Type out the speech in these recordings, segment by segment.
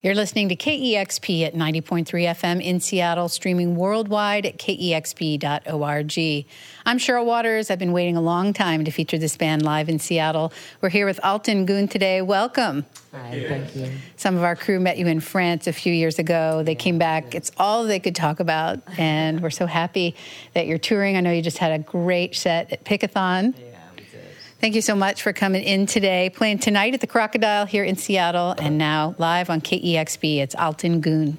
You're listening to KEXP at 90.3 FM in Seattle, streaming worldwide at kexp.org. I'm Cheryl Waters. I've been waiting a long time to feature this band live in Seattle. We're here with Altin Gün today. Welcome. Hi, thank you. Some of our crew met you in France a few years ago. They came back. It's all they could talk about, and we're so happy that you're touring. I know you just had a great set at Pickathon. Yeah. Thank you so much for coming in today. Playing tonight at the Crocodile here in Seattle, and now live on KEXP. It's Altin Gün.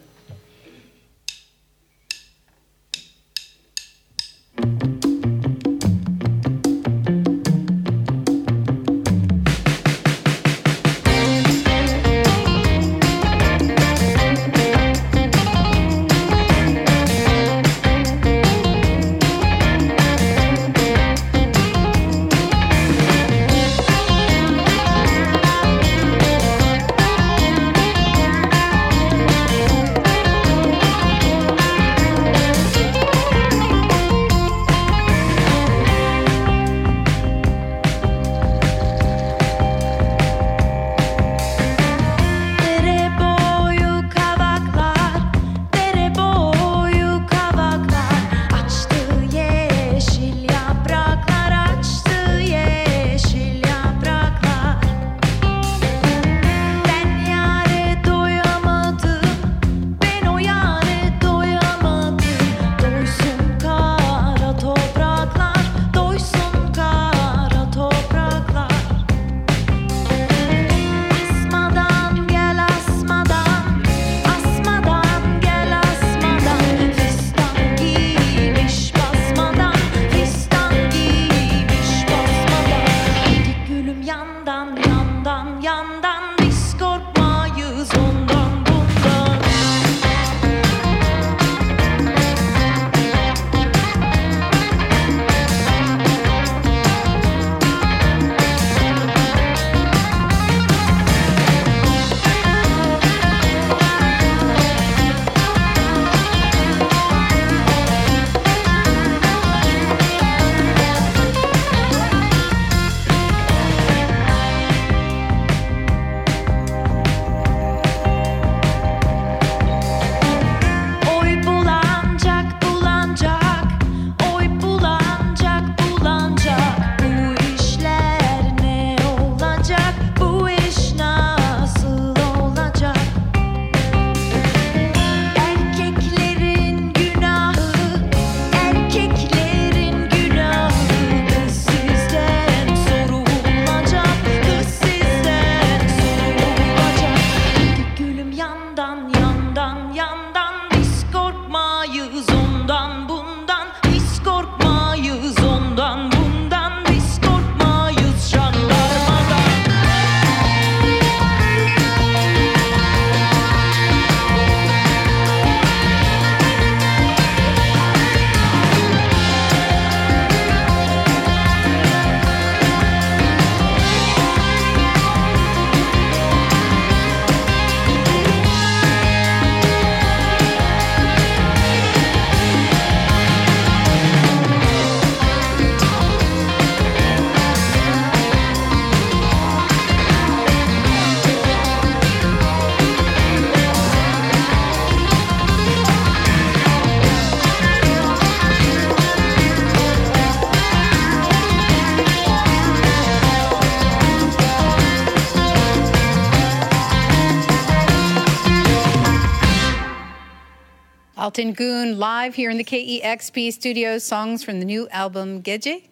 Altin Gün live here in the KEXP studios. Songs from the new album Gece.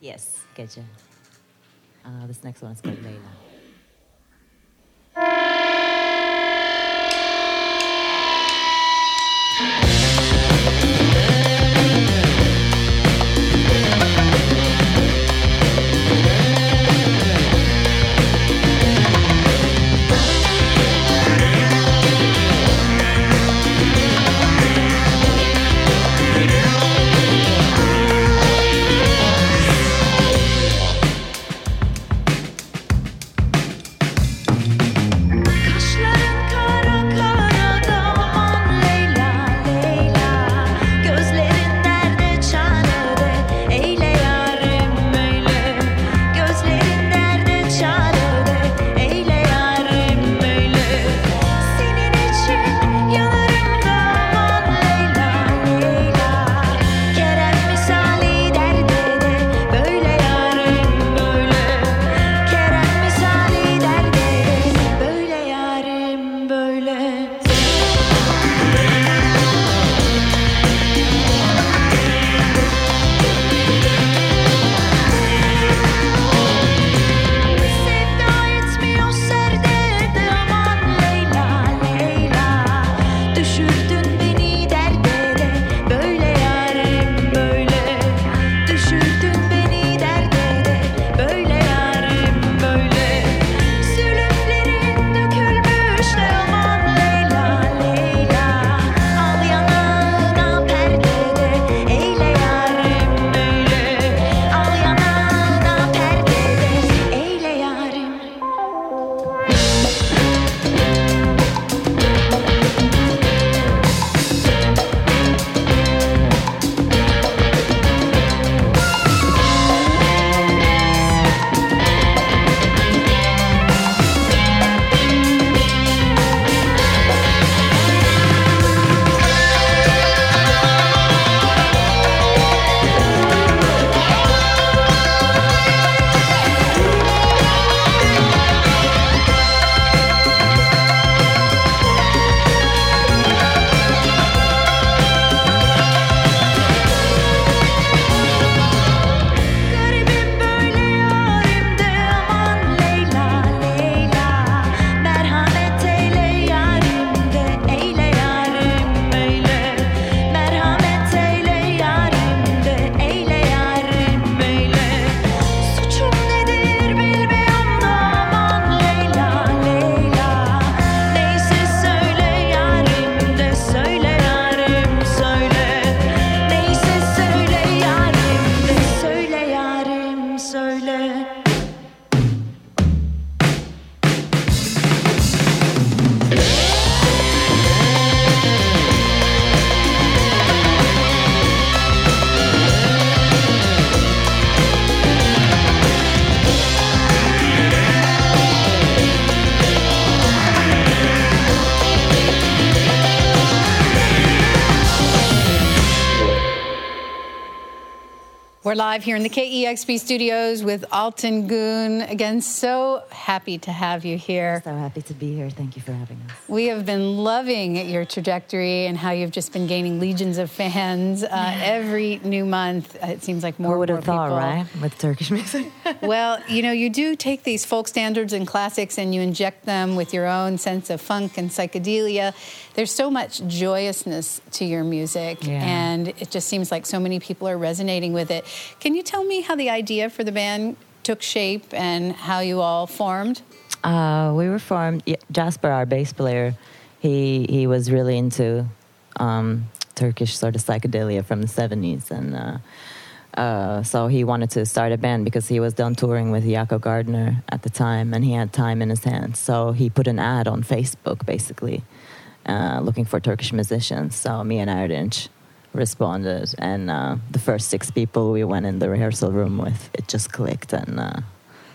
Yes, Gece. Uh, this next one is called Leyla. live here in the KEXP studios with Altin Gün. Again, so happy to have you here. So happy to be here. Thank you for having us. We have been loving your trajectory and how you've just been gaining legions of fans uh, every new month. Uh, It seems like more Who would more have thought, people. right? With Turkish music. well, you know, you do take these folk standards and classics and you inject them with your own sense of funk and psychedelia. There's so much joyousness to your music, Yeah. and it just seems like so many people are resonating with it. Can you tell me how the idea for the band took shape and how you all formed? Uh, we were formed. Jasper, our bass player, he he was really into um, Turkish sort of psychedelia from the seventies, and uh, uh, so he wanted to start a band because he was done touring with Jacco Gardner at the time, and he had time in his hands. So he put an ad on Facebook, basically, uh, looking for Turkish musicians. So me and Erdinç responded, and uh, the first six people we went in the rehearsal room with, it just clicked, and. Uh,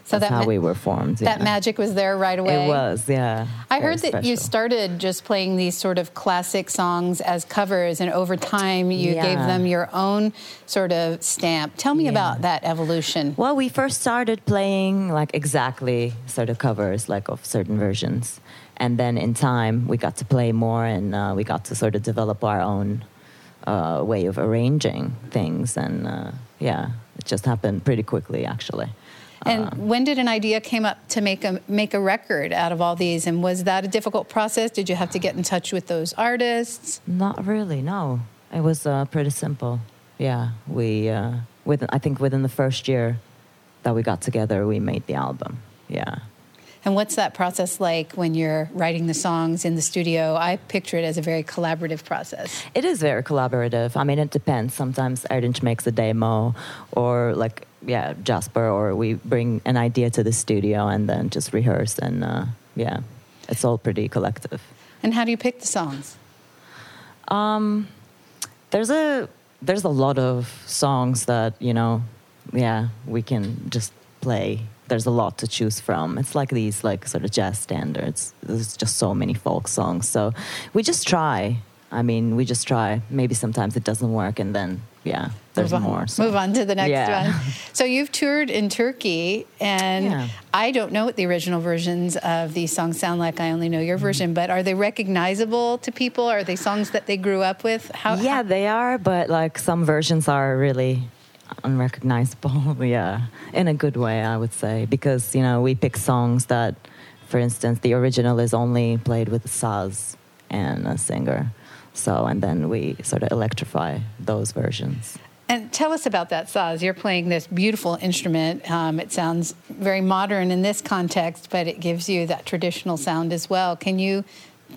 So that's that how ma- we were formed. That yeah. magic was there right away. It was, yeah. I heard that you started just playing these sort of classic songs as covers, and over time you gave them your own sort of stamp. Tell me Yeah. about that evolution. Well, we first started playing like exactly sort of covers, like of certain versions, and then in time we got to play more, and uh, we got to sort of develop our own uh, way of arranging things, and uh, yeah, it just happened pretty quickly, actually. And Uh, when did an idea came up to make a make a record out of all these? And was that a difficult process? Did you have to get in touch with those artists? Not really, no. It was uh, pretty simple. Yeah, we uh, within I think within the first year that we got together, we made the album. Yeah. And what's that process like when you're writing the songs in the studio? I picture it as a very collaborative process. It is very collaborative. I mean, it depends. Sometimes Erdinç makes a demo, or like, yeah, Jasper, or we bring an idea to the studio and then just rehearse. And uh, yeah, it's all pretty collective. And how do you pick the songs? Um, there's a there's a lot of songs that you know, yeah, we can just play. There's a lot to choose from. It's like these like sort of jazz standards. There's just so many folk songs. So we just try. I mean, we just try. Maybe sometimes it doesn't work, and then yeah, there's move more. so- Move on to the next Yeah. one. So you've toured in Turkey, and Yeah. I don't know what the original versions of these songs sound like. I only know Mm-hmm. your version, but are they recognizable to people? Are they songs that they grew up with? How? yeah, they are, but like some versions are really unrecognizable. yeah, in a good way, I would say, because you know we pick songs that, for instance, the original is only played with a saz and a singer. So, and then we sort of electrify those versions. And tell us about that saz. You're playing this beautiful instrument. Um, it sounds very modern in this context, but it gives you that traditional sound as well. Can you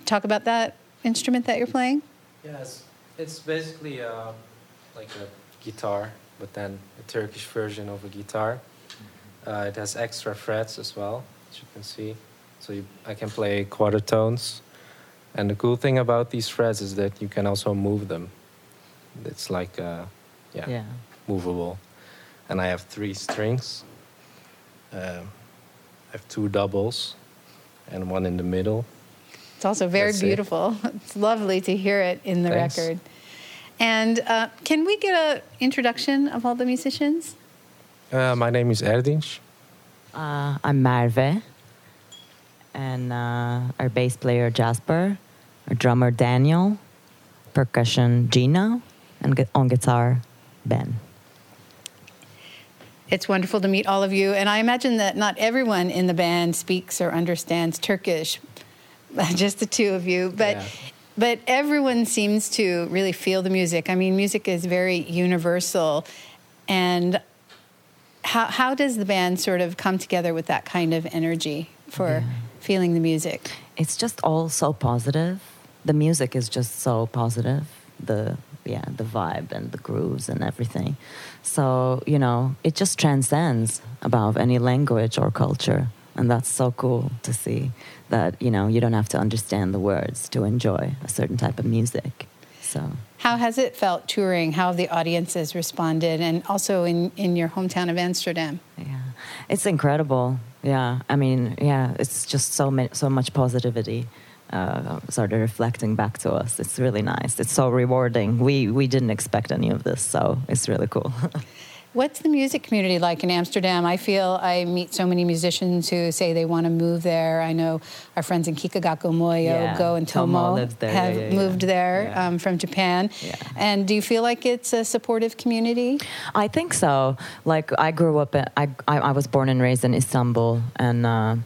talk about that instrument that you're playing? Yes, it's basically uh, like a guitar, but then a Turkish version of a guitar. Uh, it has extra frets as well, as you can see. So you, I can play quarter tones. And the cool thing about these frets is that you can also move them. It's like, uh, yeah, Yeah. movable. And I have three strings. Um I have two doubles and one in the middle. It's also very That's it. beautiful. It's lovely to hear it in the Thanks. record. And uh, can we get an introduction of all the musicians? Uh, my name is Erdinç. Uh, I'm Merve, and uh, our bass player Jasper, our drummer Daniel, percussion Gina, and gu- on guitar Ben. It's wonderful to meet all of you. And I imagine that not everyone in the band speaks or understands Turkish, just the two of you. But, Yeah. But everyone seems to really feel the music. I mean, music is very universal. And how, how does the band sort of come together with that kind of energy for feeling the music? It's just all so positive. The music is just so positive. The yeah, the vibe and the grooves and everything. So you know, it just transcends above any language or culture, and that's so cool to see. That you know, you don't have to understand the words to enjoy a certain type of music. So How has it felt touring? How have the audiences responded? And also in, in your hometown of Amsterdam? Yeah, it's incredible. Yeah, I mean, yeah, it's just so many, so much positivity, uh, sort of reflecting back to us. It's really nice. It's so rewarding. We we didn't expect any of this, so it's really cool. What's the music community like in Amsterdam? I feel I meet so many musicians who say they want to move there. I know our friends in Kikagaku Moyo, Yeah, Go and Tomo Tomo lives there. have Yeah, yeah, moved there um, from Japan. And do you feel like it's a supportive community? I think so. Like I grew up, in, I, I I was born and raised in Istanbul, and uh,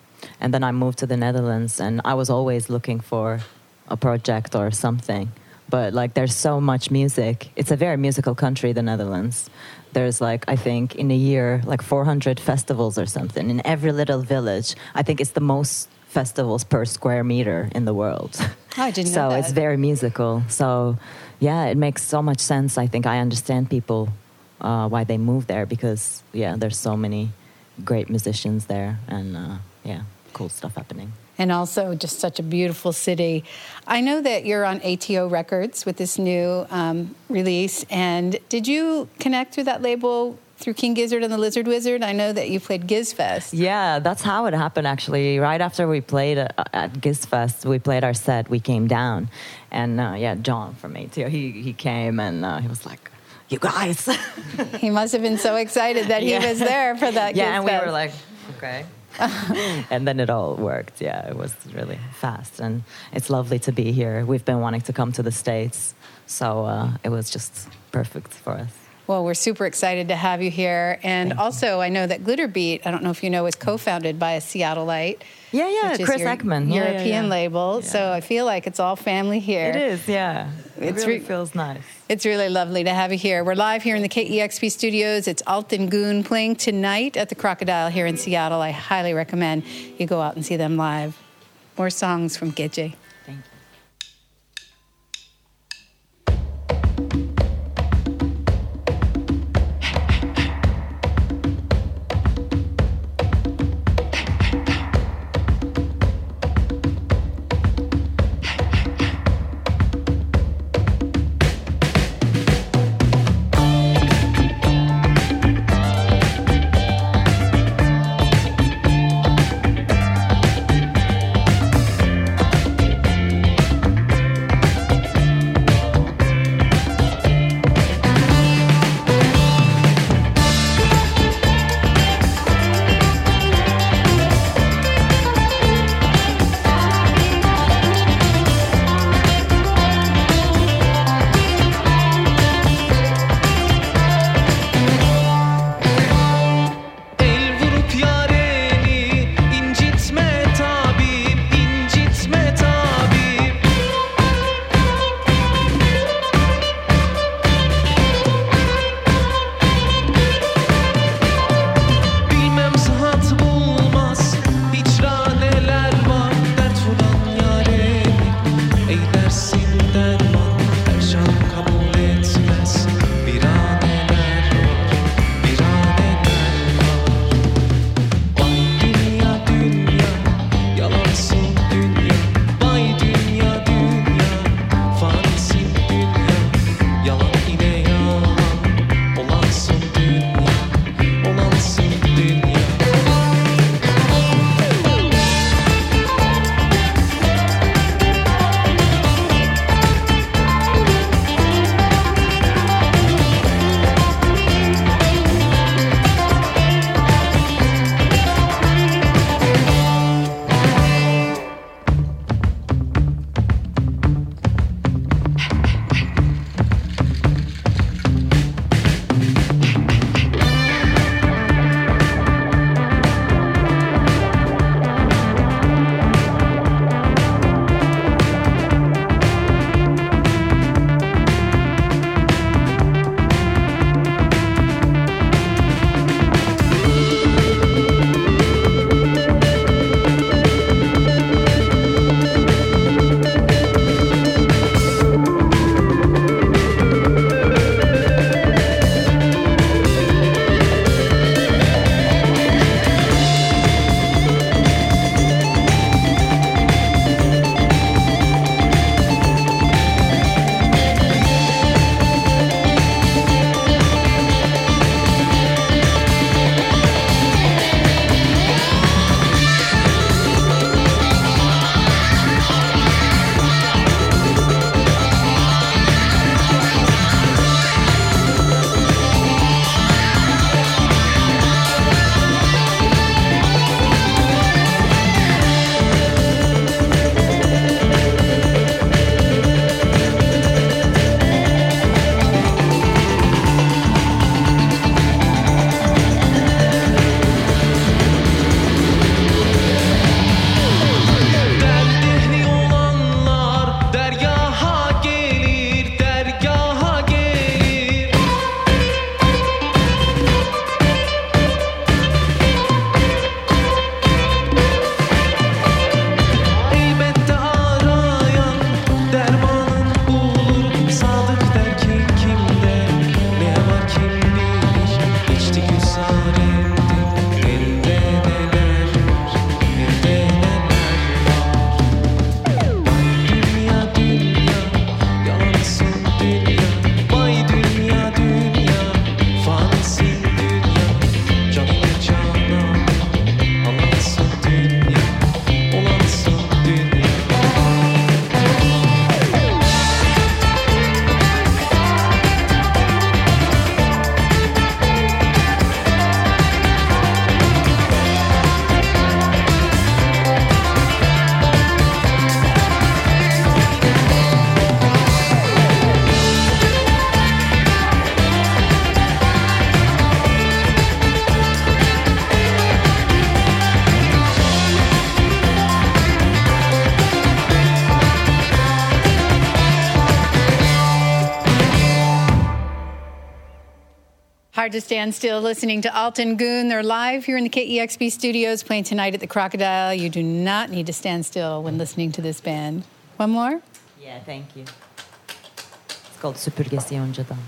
and then I moved to the Netherlands, and I was always looking for a project or something. But like, there's so much music. It's a very musical country, the Netherlands. There's like I think in a year like 400 festivals or something in every little village. I think it's the most festivals per square meter in the world. I didn't so know that. it's very musical. So yeah, it makes so much sense. I think I understand people uh, why they move there because yeah, there's so many great musicians there and uh, yeah, cool stuff happening. And also just such a beautiful city. I know that you're on ATO Records with this new um, release. And did you connect through that label through King Gizzard and the Lizard Wizard? I know that you played Gizfest. Yeah, that's how it happened actually. Right after we played uh, at Gizfest, we played our set, we came down. And uh, yeah, John from ATO, he, he came and uh, he was like, you guys. He must have been so excited that Yeah. he was there for that. yeah, and we were like, okay. and then it all worked. Yeah, it was really fast, and it's lovely to be here. We've been wanting to come to the states, so uh, it was just perfect for us. Well, we're super excited to have you here. And also, I know that Glitterbeat, I don't know if you know, is co founded by a Seattleite. Yeah, yeah, Chris your Eckman, Yeah, yeah, European yeah. label. So I feel like it's all family here. It is, yeah. It really re- feels nice. It's really lovely to have you here. We're live here in the KEXP studios. It's Altin Gün playing tonight at the Crocodile here in Seattle. I highly recommend you go out and see them live. More songs from Gece. To stand still listening to Altin Gün. They're live here in the KEXP studios playing tonight at the Crocodile. You do not need to stand still when listening to this band. One more? Yeah, thank you. It's called Süpürgesi Yonca'dan.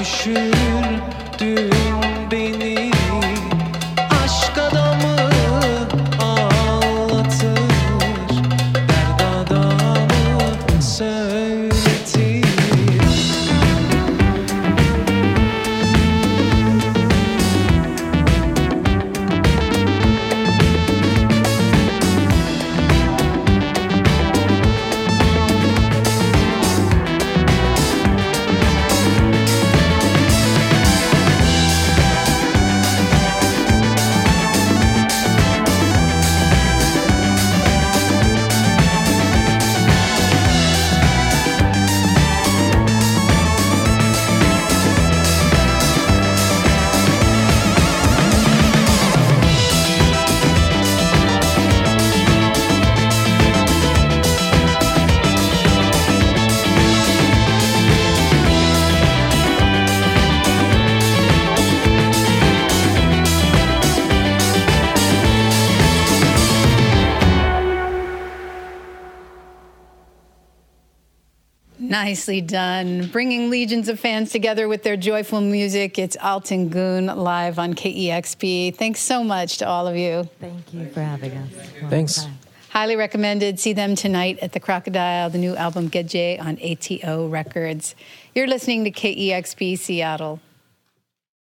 Düşürdün Nicely done. Bringing legions of fans together with their joyful music. It's Altin Gün live on KEXP. Thanks so much to all of you. Thank you for having us. Thanks. Bye. Highly recommended. See them tonight at the Crocodile, the new album Gece on ATO Records. You're listening to KEXP Seattle.